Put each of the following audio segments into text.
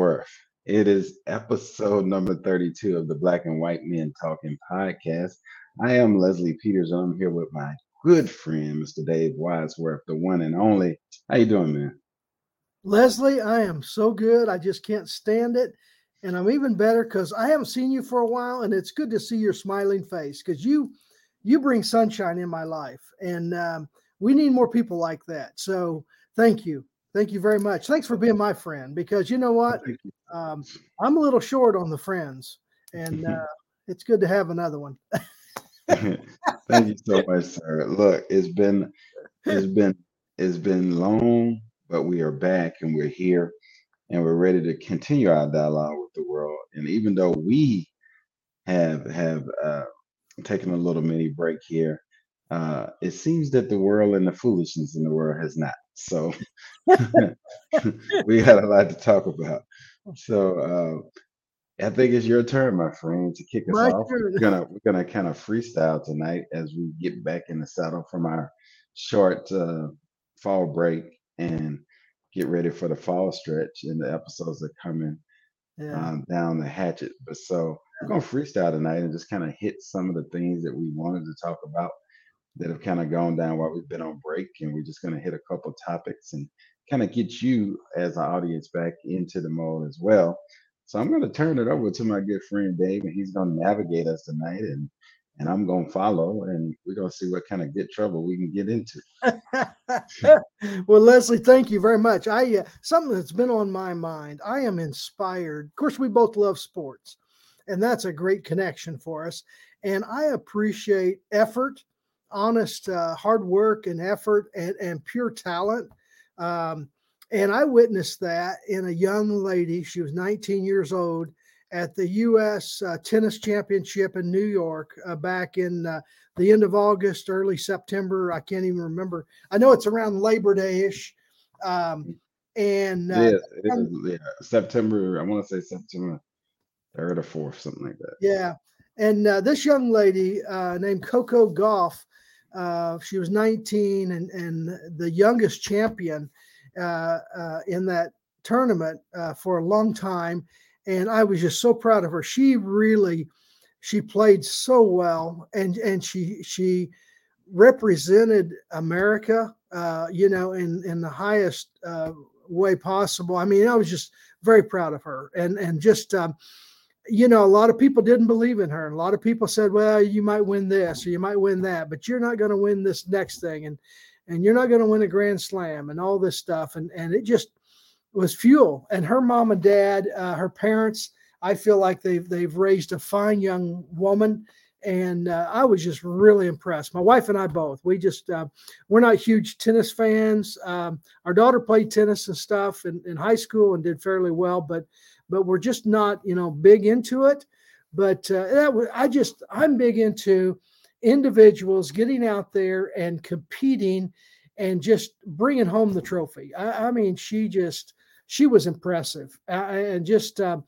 Wadsworth. It is episode number 32 of the Black and White Men Talking podcast. I am Leslie Peters. and I'm here with my good friend, Mr. Dave Wadsworth, the one and only. How you doing, man? Leslie, I am so good. I just can't stand it. And I'm even better because I haven't seen you for a while, and it's good to see your smiling face because you you bring sunshine in my life, and um, we need more people like that. So thank you. Thank you very much. Thanks for being my friend because you know what? Um, I'm a little short on the friends, and uh, it's good to have another one. Thank you so much, sir. Look, it's been it's been it's been long, but we are back and we're here and we're ready to continue our dialogue with the world. And even though we have have uh, taken a little mini break here, uh, it seems that the world and the foolishness in the world has not. So we had a lot to talk about. So uh, I think it's your turn, my friend, to kick us My off. turn. We're gonna we're gonna kind of freestyle tonight as we get back in the saddle from our short uh, fall break and get ready for the fall stretch and the episodes that are coming Yeah. um, down the hatchet. But so we're gonna freestyle tonight and just kind of hit some of the things that we wanted to talk about that have kind of gone down while we've been on break, and we're just gonna hit a couple topics and kind of get you as an audience back into the mode as well. So I'm gonna turn it over to my good friend Dave, and he's gonna navigate us tonight, and and I'm gonna follow, and we're gonna see what kind of good trouble we can get into. well, Leslie, thank you very much. I uh, something that's been on my mind. I am inspired. Of course, we both love sports, and that's a great connection for us. And I appreciate effort, honest, uh, hard work, and effort, and and pure talent. Um, and I witnessed that in a young lady. She was 19 years old at the U.S. Uh, Tennis Championship in New York uh, back in uh, the end of August, early September. I can't even remember. I know it's around Labor Day ish. Um, and uh, yeah, is, yeah, September. I want to say September third or fourth, something like that. yeah, and uh, this young lady uh, named Coco Gauff, uh, she was 19 and, and the youngest champion uh, uh, in that tournament uh, for a long time. And I was just so proud of her. She really, she played so well, and and she she represented America, uh, you know, in in the highest uh, way possible. I mean, I was just very proud of her, and and just. Um, you know, a lot of people didn't believe in her. And a lot of people said, well, you might win this or you might win that, but you're not going to win this next thing. And, and you're not going to win a grand slam and all this stuff. And, and it just was fuel. And her mom and dad, uh, her parents, I feel like they've, they've raised a fine young woman. And uh, I was just really impressed. My wife and I both. We just uh, we're not huge tennis fans. Um, our daughter played tennis and stuff in, in high school and did fairly well, but but we're just not you know big into it. But uh, that was, i just i'm big into individuals getting out there and competing and just bringing home the trophy. I, I mean she just she was impressive. And just uh,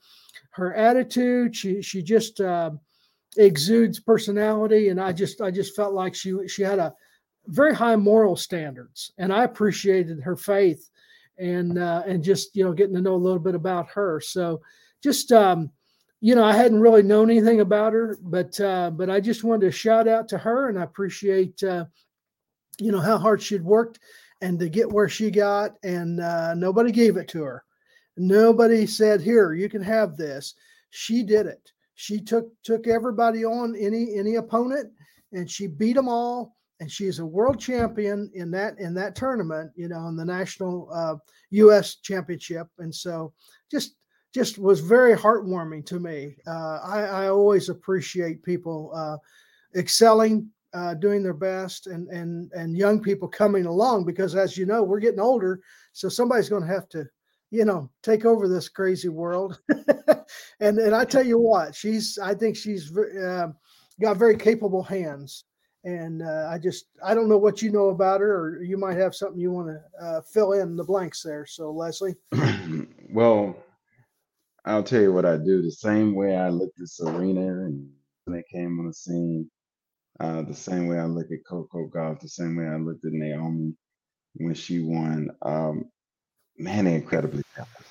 her attitude she she just uh, exudes personality. And i just i just felt like she she had a very high moral standards. And i appreciated her faith and uh, and just you know getting to know a little bit about her. So just um, you know I hadn't really known anything about her, but uh, but I just wanted to shout out to her and I appreciate uh, you know how hard she'd worked and to get where she got, and uh, nobody gave it to her. Nobody said here you can have this. She did it. She took took everybody on any any opponent, and she beat them all and she's a world champion in that in that tournament you know in the national uh, us championship. And so just just was very heartwarming to me. Uh, I, I always appreciate people uh, excelling uh, doing their best and and and young people coming along because as you know we're getting older. So somebody's going to have to you know take over this crazy world. And and i tell you what she's i think she's uh, got very capable hands and uh, I just I don't know what you know about her, or you might have something you want to uh, fill in the blanks there. So Leslie, well, I'll tell you what I do. The same way I looked at Serena and when they came on the scene, uh, the same way I look at Coco Gauff, the same way I looked at Naomi when she won. Um, man, they're incredibly talented.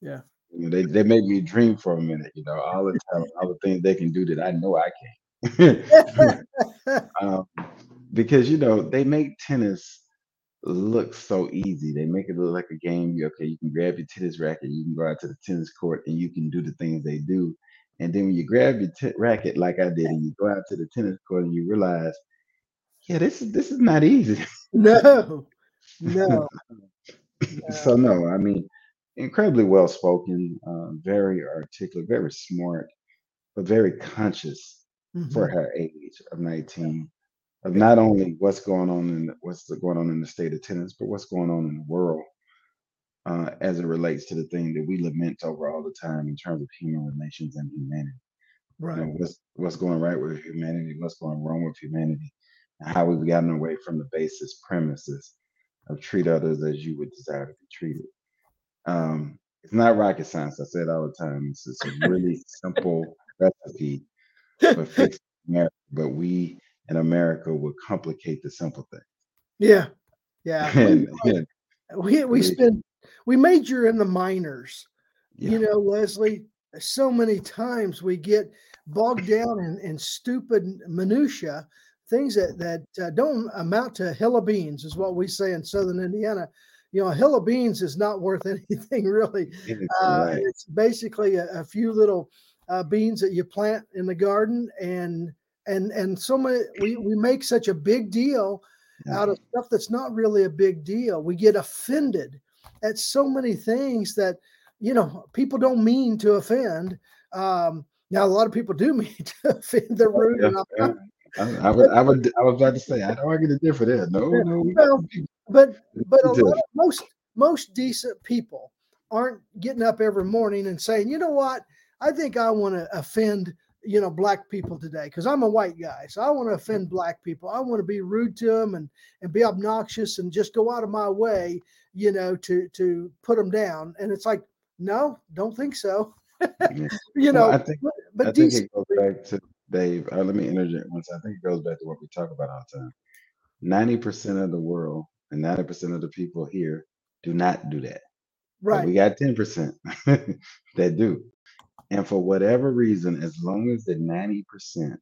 Yeah. You know, they they make me dream for a minute. You know, all the time, all the things they can do that I know I can't. um, because you know they make tennis look so easy. They make it look like a game. You- Okay, you can grab your tennis racket, you can go out to the tennis court, and you can do the things they do. And then when you grab your t- racket, like I did, and you go out to the tennis court, and you realize, yeah, this is this is not easy. no, no. so no, I mean, incredibly well spoken, uh, very articulate, very smart, but very conscious for Mhm. her age of 19 of not only what's going on in the, what's going on in the state of tennis, but what's going on in the world uh, as it relates to the thing that we lament over all the time in terms of human relations and humanity. You know, Right. what's what's going right with humanity, what's going wrong with humanity, and how we've gotten away from the basis premises of treat others as you would desire to be treated. Um, it's not rocket science. I say it all the time. It's just a really simple recipe for fixing America, but we in America would complicate the simple thing. Yeah. Yeah. And, and We we spend we major in the minors. yeah, You know, Leslie, so many times we get bogged down in, in stupid minutia, things that that uh, don't amount to a hill of beans, is what we say in Southern Indiana. You know, a hill of beans is not worth anything really. it's Uh, right. It's basically a, a few little uh, beans that you plant in the garden, and and and so many. We we make such a big deal out of stuff that's not really a big deal. We get offended at so many things that you know people don't mean to offend. Um, now a lot of people do mean to offend. They're rude. Yeah, yeah. I, I would, I would, I was about to say, I don't argue the difference there. No, Yeah, no, well, but but a lot most most decent people aren't getting up every morning and saying, you know what, I think I want to offend you know black people today because I'm a white guy, so I want to offend black people. I want to be rude to them and and be obnoxious and just go out of my way, you know, to to put them down. And it's like, no, don't think so. You Well, know, I think but, but I think it goes back to Dave. Uh, let me interject once. I think it goes back to what we talk about all the time. Ninety percent of the world and ninety percent of the people here do not do that. But right. we got ten percent that do. And for whatever reason, as long as the ninety percent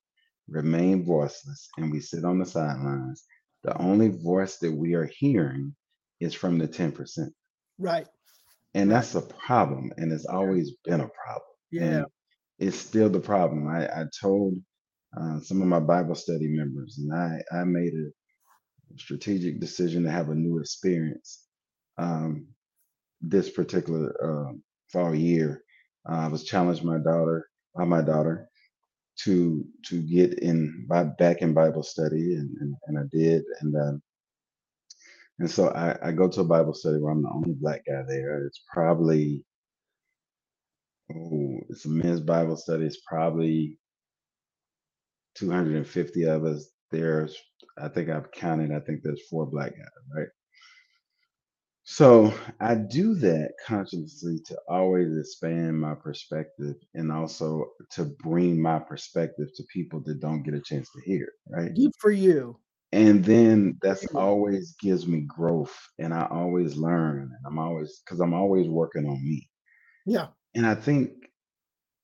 remain voiceless and we sit on the sidelines, the only voice that we are hearing is from the ten percent. Right. And that's a problem. And it's always been a problem. Yeah. And it's still the problem. I, I told uh, some of my Bible study members, and I, I made a strategic decision to have a new experience um, this particular uh, fall year. Uh, I was challenged my daughter by my daughter to to get in by, back in Bible study, and, and, and I did. And um, and so I, I go to a Bible study where I'm the only black guy there. It's probably oh, it's a men's Bible study. It's probably 250 of us. There's, I think I've counted. I think there's four black guys, right? So I do that consciously to always expand my perspective and also to bring my perspective to people that don't get a chance to hear, it, right? Good for you. and then that's always gives me growth and i always learn and i'm always because i'm always working on me Yeah. and i think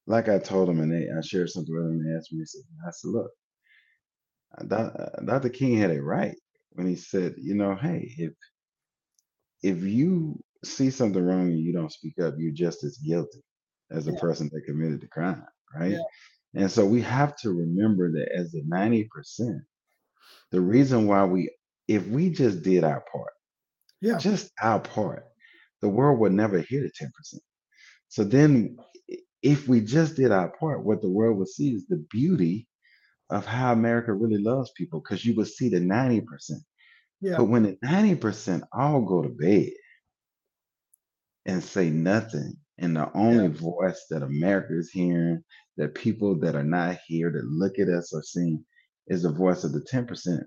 like i told them and they i shared something with them and they asked me they said, i said look uh, Doc- uh, dr king had it right when he said you know hey if if you see something wrong and you don't speak up you're just as guilty as the Yeah. person that committed the crime right Yeah. and so we have to remember that as the 90% the reason why we if we just did our part Yeah. just our part the world would never hear the 10% so then if we just did our part what the world would see is the beauty of how america really loves people because you would see the 90% Yeah. but when the 90% all go to bed and say nothing and the only voice that america is hearing that people that are not here that look at us are seeing is the voice of the 10%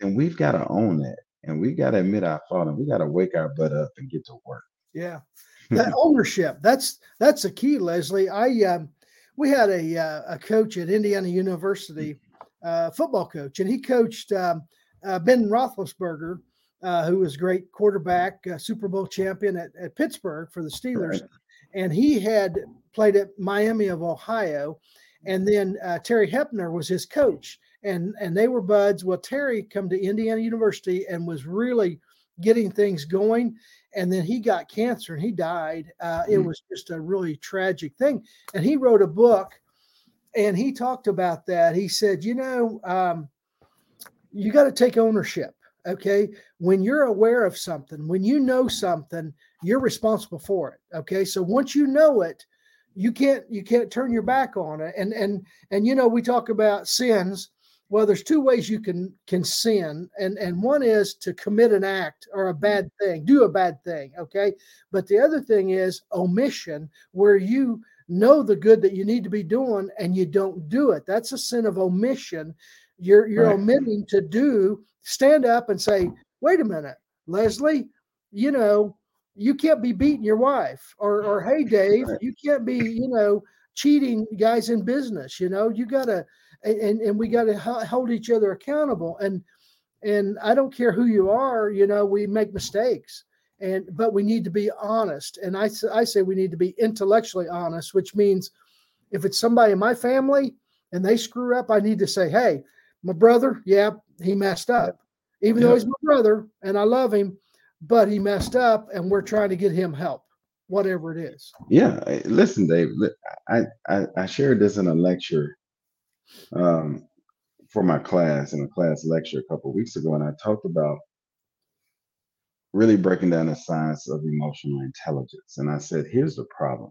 and we've got to own that and we got to admit our fault and we got to wake our butt up and get to work Yeah. That ownership. That's that's the key, Leslie. I um we had a uh, a coach at Indiana University, uh, football coach, and he coached um, uh, Ben Roethlisberger, uh, who was great quarterback, uh, Super Bowl champion at, at Pittsburgh for the Steelers. Right. and he had played at Miami of Ohio, and then uh, Terry Hoeppner was his coach, and and they were buds. Well, Terry come to Indiana University and was really getting things going, and then he got cancer and he died. Uh, mm-hmm. It was just a really tragic thing, and he wrote a book, and he talked about that. He said, you know, um, you got to take ownership. Okay, when you're aware of something, when you know something, you're responsible for it. Okay, so once you know it you can't you can't turn your back on it. And and and you know we talk about sins. Well there's two ways you can can sin and and one is to commit an act or a bad mm-hmm. thing do a bad thing okay? But the other thing is omission where you know the good that you need to be doing and you don't do it. That's a sin of omission you're you're right. omitting to do stand up and say wait a minute leslie you know you can't be beating your wife or or hey dave you can't be you know cheating guys in business you know you gotta and and we gotta hold each other accountable and and i don't care who you are you know we make mistakes and but we need to be honest and i i say we need to be intellectually honest which means if it's somebody in my family and they screw up i need to say hey my brother yeah he messed up. Even yeah. though he's my brother and i love him but he messed up and we're trying to get him help whatever it is. Yeah listen dave i i, I shared this in a lecture um, for my class in a class lecture a couple weeks ago and i talked about really breaking down the science of emotional intelligence. And i said here's the problem.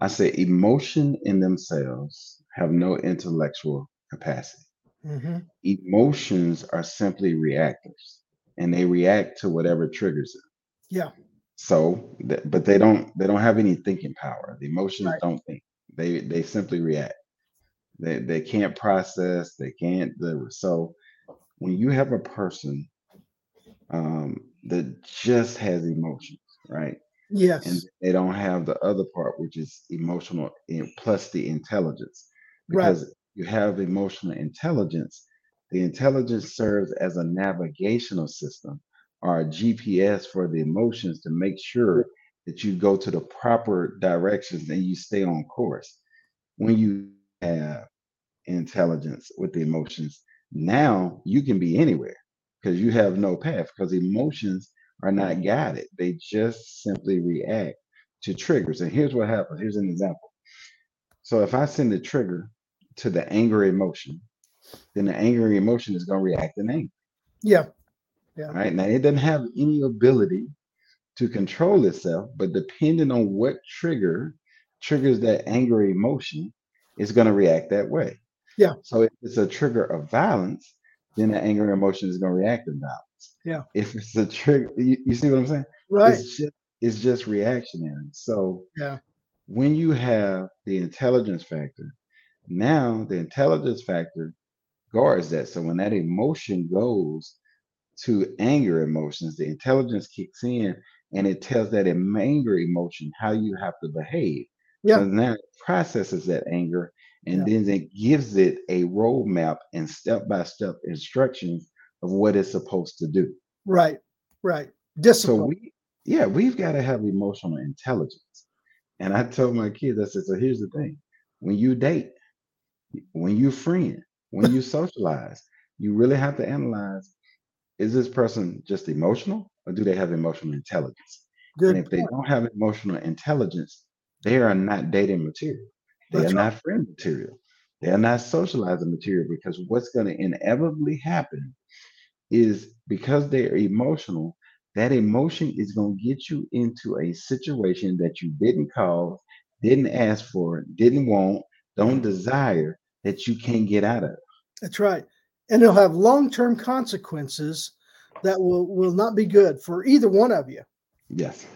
I say emotion in themselves have no intellectual capacity mm-hmm. emotions are simply reactors and they react to whatever triggers them. Yeah. So, but they don't they don't have any thinking power. The emotions right. don't think. They they simply react. They they can't process. They can't. So, when you have a person um, that just has emotions, right? Yes. And they don't have the other part, which is emotional plus the intelligence. Because right. You have emotional intelligence, the intelligence serves as a navigational system or a GPS for the emotions to make sure that you go to the proper directions and you stay on course. When you have intelligence with the emotions, now you can be anywhere because you have no path because emotions are not guided. They just simply react to triggers. And here's what happens. Here's an example. So if I send a trigger to the anger emotion, then the angry emotion is going to react in anger. Yeah. Yeah. Right. Now it doesn't have any ability to control itself, but depending on what trigger triggers that angry emotion, it's going to react that way. Yeah. So if it's a trigger of violence, then the angry emotion is going to react in violence. Yeah. If it's a trigger, you, you see what I'm saying? Right. It's just, it's just reactionary. So yeah. When you have the intelligence factor, now the intelligence factor guards that. So when that emotion goes to anger emotions, the intelligence kicks in and it tells that anger emotion how you have to behave. Yeah. So now it processes that anger and yeah. then it gives it a roadmap and step by step instructions of what it's supposed to do. Right, right. Discipline. So we, yeah, we've got to have emotional intelligence. And I told my kids, I said, so here's the thing: when you date, when you friend, when you socialize, you really have to analyze is this person just emotional or do they have emotional intelligence? Good and if point. they don't have emotional intelligence, they are not dating material. They That's are right. not friend material. They are not socializing material because what's going to inevitably happen is because they are emotional, that emotion is going to get you into a situation that you didn't cause, didn't ask for, didn't want, don't desire, that you can't get out of. That's right. And it'll have long-term consequences that will will not be good for either one of you. Yes.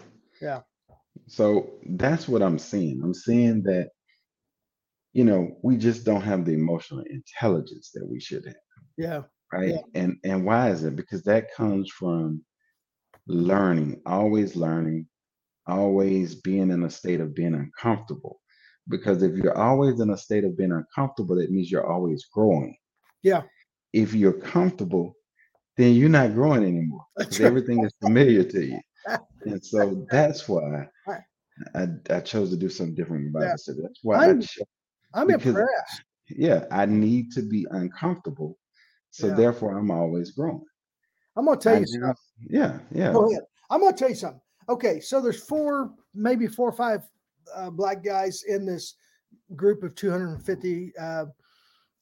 Yeah. So that's what I'm seeing. I'm seeing that you know, we just don't have the emotional intelligence that we should have. Yeah. Right? Yeah. And and why is it? Because that comes from learning, always learning, always being in a state of being uncomfortable because if you're always in a state of being uncomfortable, that means you're always growing. Yeah. If you're comfortable, then you're not growing anymore because right. everything is familiar to you. And so that's why I, I chose to do something different Bible Yeah. study. That's why I I'm I'm because impressed. yeah, I need to be uncomfortable. So Yeah. therefore I'm always growing. I'm gonna tell I you something. yeah, yeah. Go ahead. I'm gonna tell you something. Okay, so there's four, maybe four or five uh, black guys in this group of 250 uh,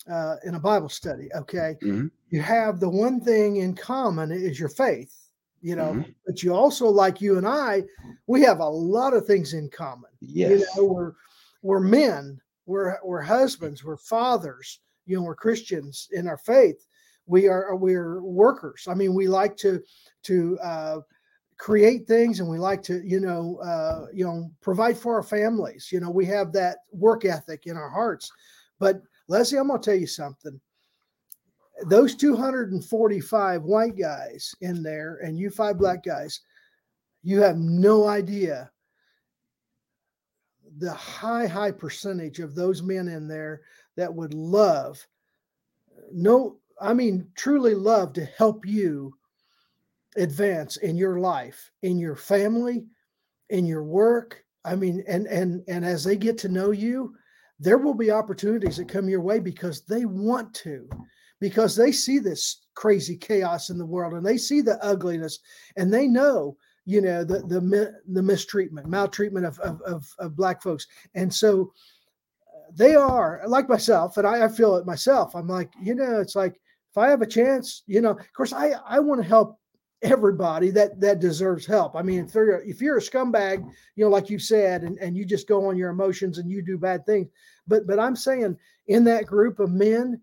uh, in a Bible study. Okay, Mhm, you have the one thing in common is your faith. You know, mhm. but you also, like you and I, we have a lot of things in common. You Yes. know, we're we're men, we're we're husbands, we're fathers. You know, we're Christians in our faith. We are we're workers. I mean, we like to to uh, create things, and we like to you know uh, you know provide for our families. You know, we have that work ethic in our hearts. But Leslie, I'm going to tell you something. Those 245 white guys in there, and you five black guys, you have no idea the high high percentage of those men in there that would love no i mean truly love to help you advance in your life in your family in your work. I mean and and and as they get to know you there will be opportunities that come your way because they want to because they see this crazy chaos in the world and they see the ugliness and they know you know the the the mistreatment maltreatment of of, of, of black folks. And so uh, they are like myself and I, I feel it myself. I'm like you know it's like if i have a chance you know of course i i want to help everybody that that deserves help. I mean if you're if you're a scumbag you know like you said and, and you just go on your emotions and you do bad things. But but i'm saying in that group of men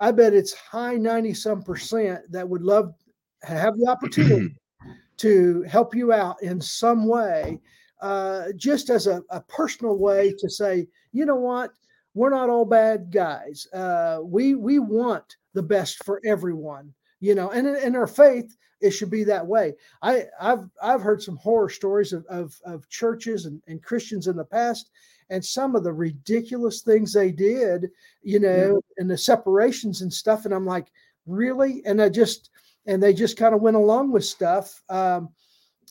i bet it's high 90 some percent that would love have the opportunity to help you out in some way, uh, just as a, a personal way to say, you know what, we're not all bad guys. Uh, we we want the best for everyone, you know, and in, our faith, it should be that way. I I've I've heard some horror stories of of, of churches and, and Christians in the past. And some of the ridiculous things they did, you know, and the separations and stuff. And I'm like, really? And I just, and they just kind of went along with stuff. Um,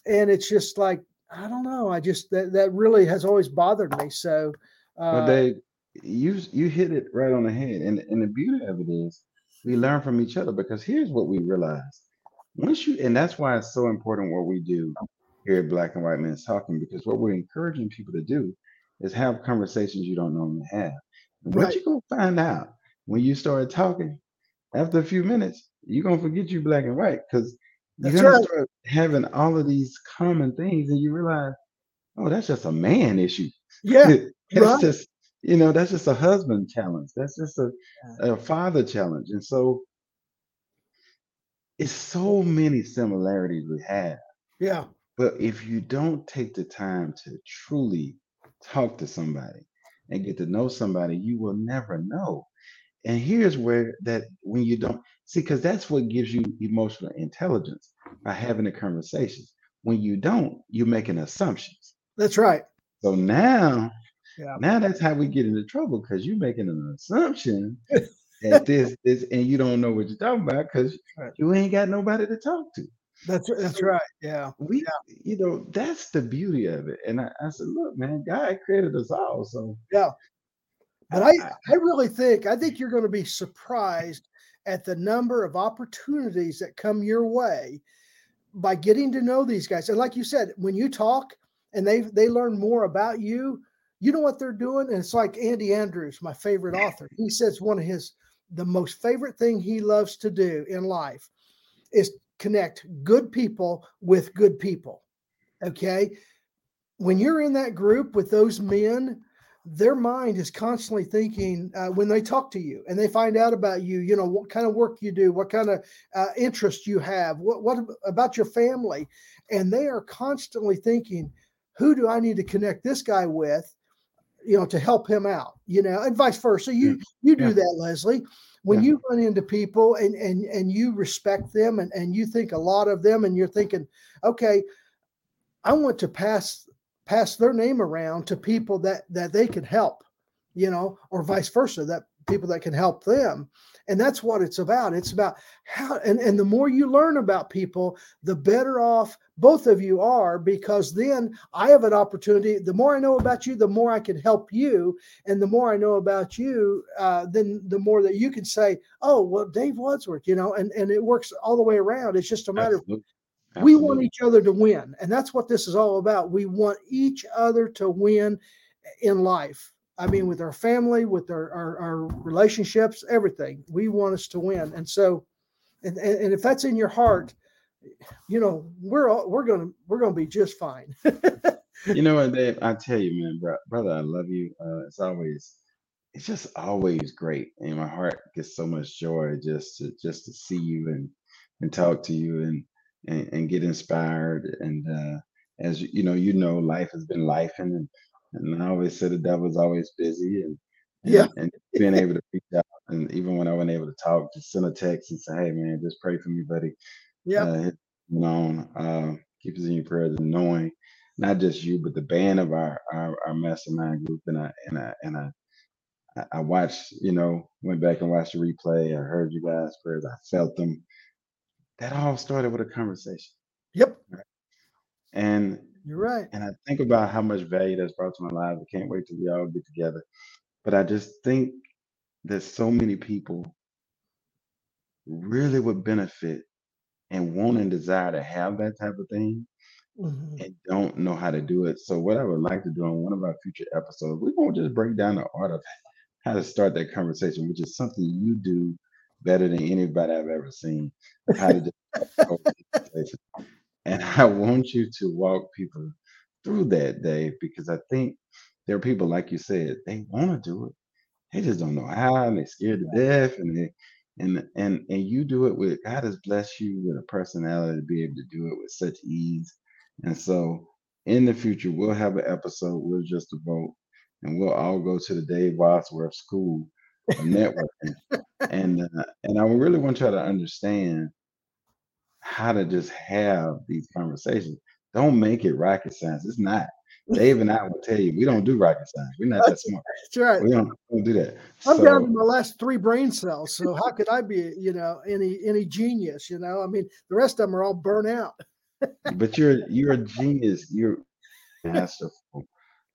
and it's just like, I don't know. I just, that, that really has always bothered me. So, uh, Dave, you you hit it right on the head, and and the beauty of it is we learn from each other because here's what we realize: once you, and that's why it's so important what we do here at Black and White Men's Talking, because what we're encouraging people to do is have conversations you don't normally have. And what Right. you're gonna find out when you start talking, after a few minutes, you're gonna forget you black and white because you're That's gonna right. start having all of these common things, and you realize, oh, that's just a man issue. yeah, that's right. just you know that's just a husband challenge. That's just a, a father challenge. And so it's so many similarities we have. Yeah. but if you don't take the time to truly talk to somebody and get to know somebody you will never know. And here's where that when you don't see because that's what gives you emotional intelligence by having the conversations. When you don't you're making assumptions. That's right. so now Yeah. now that's how we get into trouble because you're making an assumption that this this and you don't know what you're talking about because Right. you ain't got nobody to talk to. That's, that's So right. Yeah. we you know that's the beauty of it. And I, I said, look, man, God created us all. So Yeah. But I I really think I think you're going to be surprised at the number of opportunities that come your way by getting to know these guys. And like you said, when you talk and they they learn more about you, you know what they're doing. And it's like Andy Andrews, my favorite author. He says one of his the most favorite thing he loves to do in life is connect good people with good people. Okay. When you're in that group with those men, their mind is constantly thinking uh, when they talk to you and they find out about you you know what kind of work you do what kind of uh, interest you have what, what about your family and they are constantly thinking who do i need to connect this guy with you know to help him out you know and vice versa you you do Yeah. that leslie when Yeah. you run into people and and and you respect them and and you think a lot of them and you're thinking okay i want to pass pass their name around to people that that they can help you know or vice versa that people that can help them. And that's what it's about. It's about how and, and the more you learn about people the better off both of you are because then i have an opportunity. The more i know about you the more i can help you. And the more i know about you uh, then the more that you can say oh well dave wadsworth you know and and it works all the way around. It's just a matter Absolutely. of we want each other to win. And that's what this is all about. We want each other to win in life I mean, with our family, with our, our, our, relationships, everything. We want us to win. And so, and, and if that's in your heart, you know, we're all, we're gonna we're gonna be just fine. you know what, Dave? I tell you, man, bro, brother, I love you. Uh, it's always it's just always great, and my heart gets so much joy just to just to see you and and talk to you and and, and get inspired. And uh, as you know, you know, life has been life and and I always say the devil's always busy and, and yeah, and being able to reach out and even when I wasn't able to talk, just send a text and say, "Hey, man, just pray for me, buddy." Yeah, uh, you know, uh, keep us in your prayers and knowing not just you, but the band of our our, our mastermind group. And I and I and I I watched, you know, went back and watched the replay. I heard you guys' prayers. I felt them. That all started with a conversation. Yep. And you're right. And I think about how much value that's brought to my life. I can't wait till we all get together. But I just think that so many people really would benefit and want and desire to have that type of thing mm-hmm. and don't know how to do it. So, what I would like to do on one of our future episodes, we won't just break down the art of how to start that conversation, which is something you do better than anybody I've ever seen. How to just and I want you to walk people through that, Dave, because I think there are people, like you said, they want to do it. They just don't know how, and they're scared to death, and they and and and you do it with God has blessed you with a personality to be able to do it with such ease. And so in the future, we'll have an episode, we'll just vote, and we'll all go to the Dave Wadsworth School of Networking. and uh, and I really want you to understand how to just have these conversations. Don't make it rocket science. It's not. Dave and I will tell you, we don't do rocket science. We're not that smart. That's right. We don't, we don't do that. I'm so, down to my last three brain cells. So how could I be, you know, any any genius? You know, I mean, the rest of them are all burnt out. but you're you're a genius. You're masterful.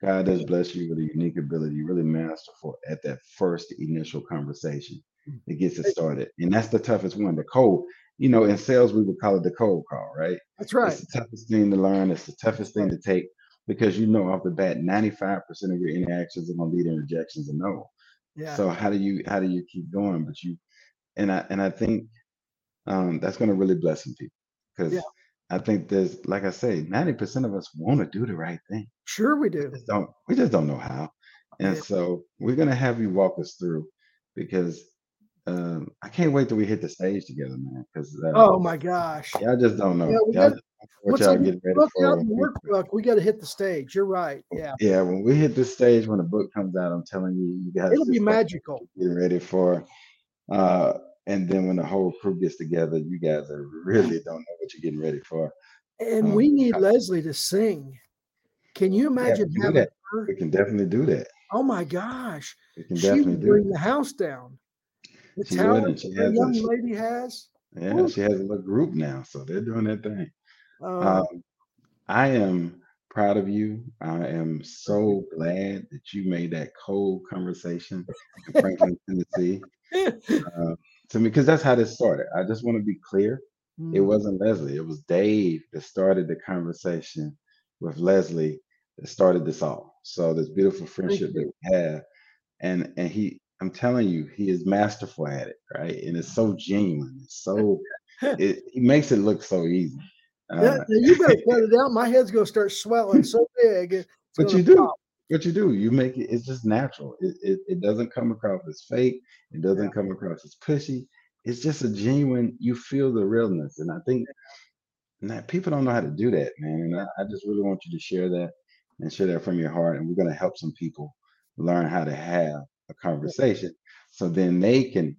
God has blessed you with a unique ability. You're really masterful at that first initial conversation. It gets it started, and that's the toughest one. The code you know, in sales, we would call it the cold call, right? That's right. It's the toughest thing to learn. It's the toughest thing to take because you know off the bat, 95% of your interactions are gonna lead in rejections and no. Yeah. So how do you how do you keep going? But you and I and I think um that's gonna really bless some people because yeah. I think there's like I say, 90% of us want to do the right thing. Sure we do. We just don't we just don't know how. And yeah. so we're gonna have you walk us through because um, I can't wait till we hit the stage together, man. Because uh, oh my gosh, y'all just don't know. Yeah, got, what y'all getting ready for. Workbook, we got to hit the stage. You're right. Yeah. Yeah. When we hit the stage, when the book comes out, I'm telling you, you guys. It'll be magical. Get ready for. Uh, and then when the whole crew gets together, you guys are really don't know what you're getting ready for. And um, we need I, Leslie to sing. Can you imagine yeah, having that. her? We can definitely do that. Oh my gosh. We can definitely she bring the house down. The she talent she the young lady has. Yeah, she has a little group now, so they're doing their thing. Uh, um, I am proud of you. I am so glad that you made that cold conversation in Franklin, Tennessee. Uh, to me, because that's how this started. I just want to be clear. It wasn't Leslie. It was Dave that started the conversation with Leslie that started this all. So this beautiful friendship that we have, and and he I'm telling you, he is masterful at it, right? And it's so genuine. It's so it, he makes it look so easy. Uh, yeah, you better cut it out. My head's gonna start swelling so big. But you do. Pop. What you do, you make it. It's just natural. It, it, it doesn't come across as fake. It doesn't yeah. come across as pushy. It's just a genuine. You feel the realness, and I think that people don't know how to do that, man. And I, I just really want you to share that and share that from your heart. And we're gonna help some people learn how to have a conversation so then they can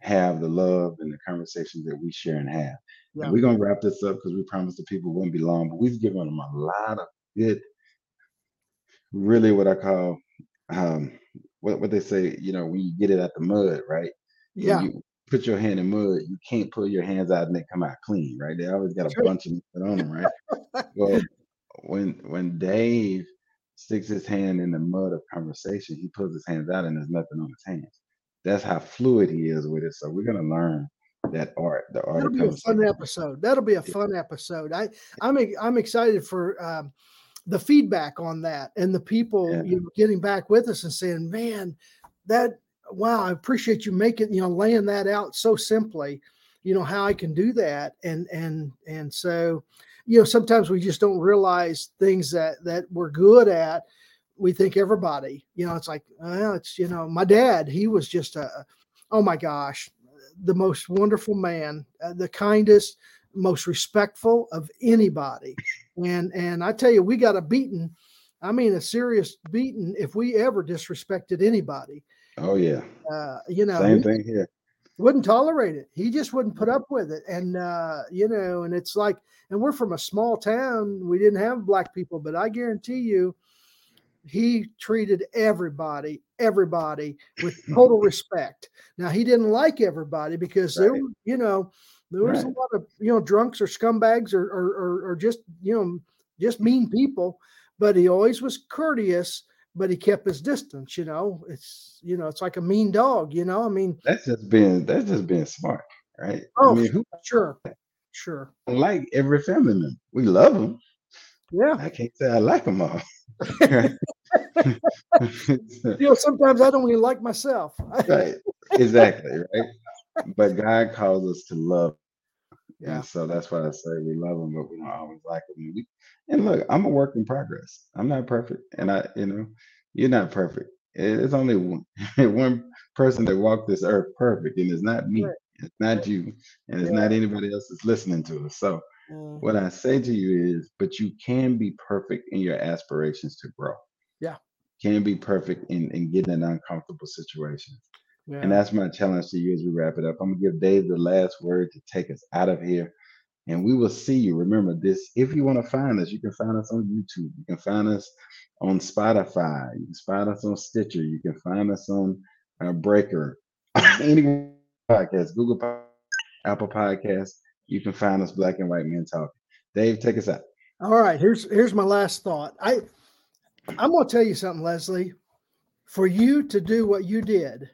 have the love and the conversations that we share and have. Yeah. And we're gonna wrap this up because we promised the people wouldn't be long, but we've given them a lot of good, really what I call um, what what they say, you know, when you get it out the mud, right? When Yeah. you put your hand in mud, you can't pull your hands out and they come out clean, right? They always got a bunch of mud on them, right? Well, when when Dave sticks his hand in the mud of conversation, he pulls his hands out and there's nothing on his hands. That's how fluid he is with it. So we're gonna learn that art, the art That'll be a fun episode. That'll be a fun episode. I I'm I'm excited for um, the feedback on that and the people Yeah. you know getting back with us and saying, "Man, that wow, I appreciate you making you know laying that out so simply. You know how I can do that." And and and so you know sometimes we just don't realize things that that we're good at. We think everybody, you know, it's like, well, it's you know, my dad, he was just a, oh my gosh, the most wonderful man, uh, the kindest, most respectful of anybody. And and I tell you, we got a beating. I mean, a serious beating if we ever disrespected anybody. Oh yeah. Uh, you know, Same thing here. Wouldn't tolerate it. He just wouldn't put up with it. And uh, you know, and it's like, and we're from a small town. We didn't have black people, but I guarantee you, he treated everybody, everybody with total respect. Now he didn't like everybody because there, Right. were, you know, there was a lot of you know drunks or scumbags or or, or or just you know just mean people. But he always was courteous. But he kept his distance. You know, it's you know it's like a mean dog. You know, I mean, That's just being that's just being smart, right? Oh, I mean, who sure, sure, like every family member? We love them. yeah. I can't say I like them all. right? You know, sometimes I don't even like myself. Right. Exactly. Right. But God calls us to love. Yeah. And so that's why I say we love them, but we don't always like them. And, we, and look, I'm a work in progress. I'm not perfect. And I, you know, you're not perfect. It's only one, one person that walked this earth perfect, and it's not me. It's not you, and it's Yeah. not anybody else that's listening to us. So Mm, what I say to you is, but you can be perfect in your aspirations to grow. Yeah. Can be perfect in, in getting in uncomfortable situations. Yeah. And that's my challenge to you as we wrap it up. I'm gonna give Dave the last word to take us out of here. And we will see you. Remember this, if you want to find us, you can find us on YouTube. You can find us on Spotify. You can find us on Stitcher. You can find us on uh, Breaker, any podcast, Google Pod- Apple Podcasts. You can find us Black and White Men Talking. Dave, take us out. All right, here's here's my last thought. I I'm going to tell you something, Leslie. For you to do what you did,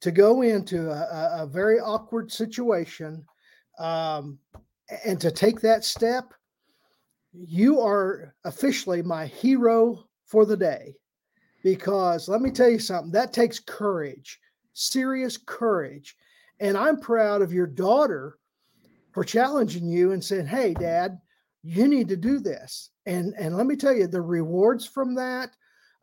to go into a, a, very awkward situation, um, and to take that step, you are officially my hero for the day. Because let me tell you something, that takes courage, serious courage. And I'm proud of your daughter for challenging you and saying, "Hey, Dad, you need to do this." And and let me tell you, the rewards from that,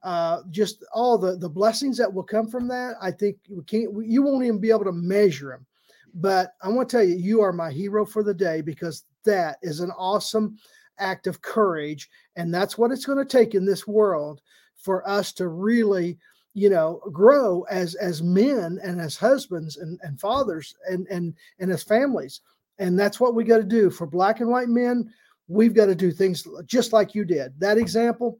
uh, just all the the blessings that will come from that, I think we can't. You won't even be able to measure them. But I want to tell you, you are my hero for the day because that is an awesome act of courage, and that's what it's going to take in this world for us to really you know grow as as men and as husbands and, and fathers and and and as families and that's what we got to do for black and white men. We've got to do things just like you did. That example,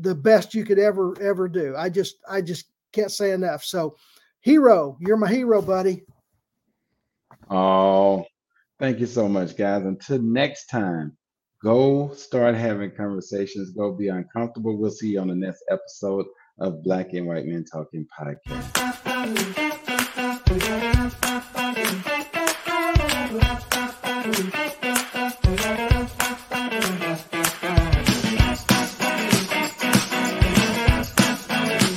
the best you could ever, ever do. I just, I just can't say enough. So, hero, you're my hero, buddy. Oh, thank you so much, guys. Until next time, go start having conversations. Go be uncomfortable. We'll see you on the next episode of Black and White Men Talking Podcast.